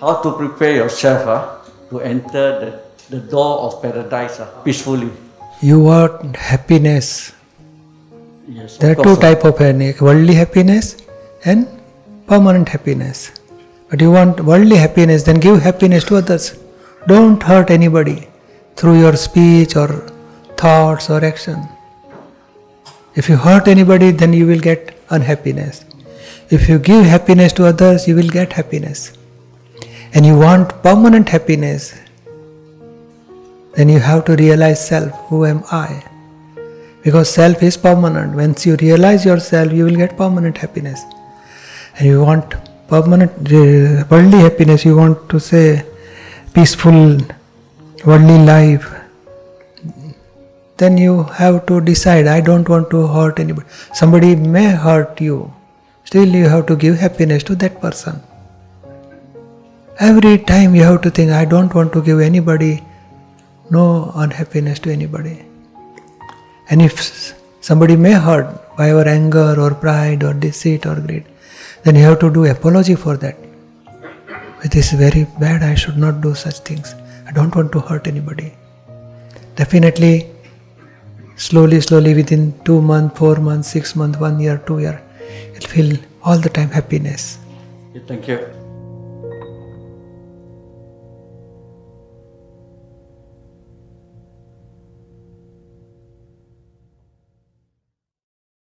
how to prepare yourself ah, to enter the, the door of paradise ah, peacefully. You want happiness. Yes, There are two course, ah. type of happiness: worldly happiness and permanent happiness. But you want worldly happiness, then give happiness to others. Don't hurt anybody through your speech or thoughts or action. If you hurt anybody, then you will get unhappiness. If you give happiness to others, you will get happiness. And you want permanent happiness, then you have to realize self who am I? Because self is permanent. Once you realize yourself, you will get permanent happiness. And you want permanent uh, worldly happiness, you want to say peaceful worldly life, then you have to decide I don't want to hurt anybody. Somebody may hurt you, still you have to give happiness to that person. Every time you have to think I don't want to give anybody no unhappiness to anybody. And if somebody may hurt by your anger or pride or deceit or greed, then you have to do apology for that. It is very bad, I should not do such things. I don't want to hurt anybody. Definitely, slowly, slowly, within two months, four months, six months, one year, two year, you'll feel all the time happiness. Thank you.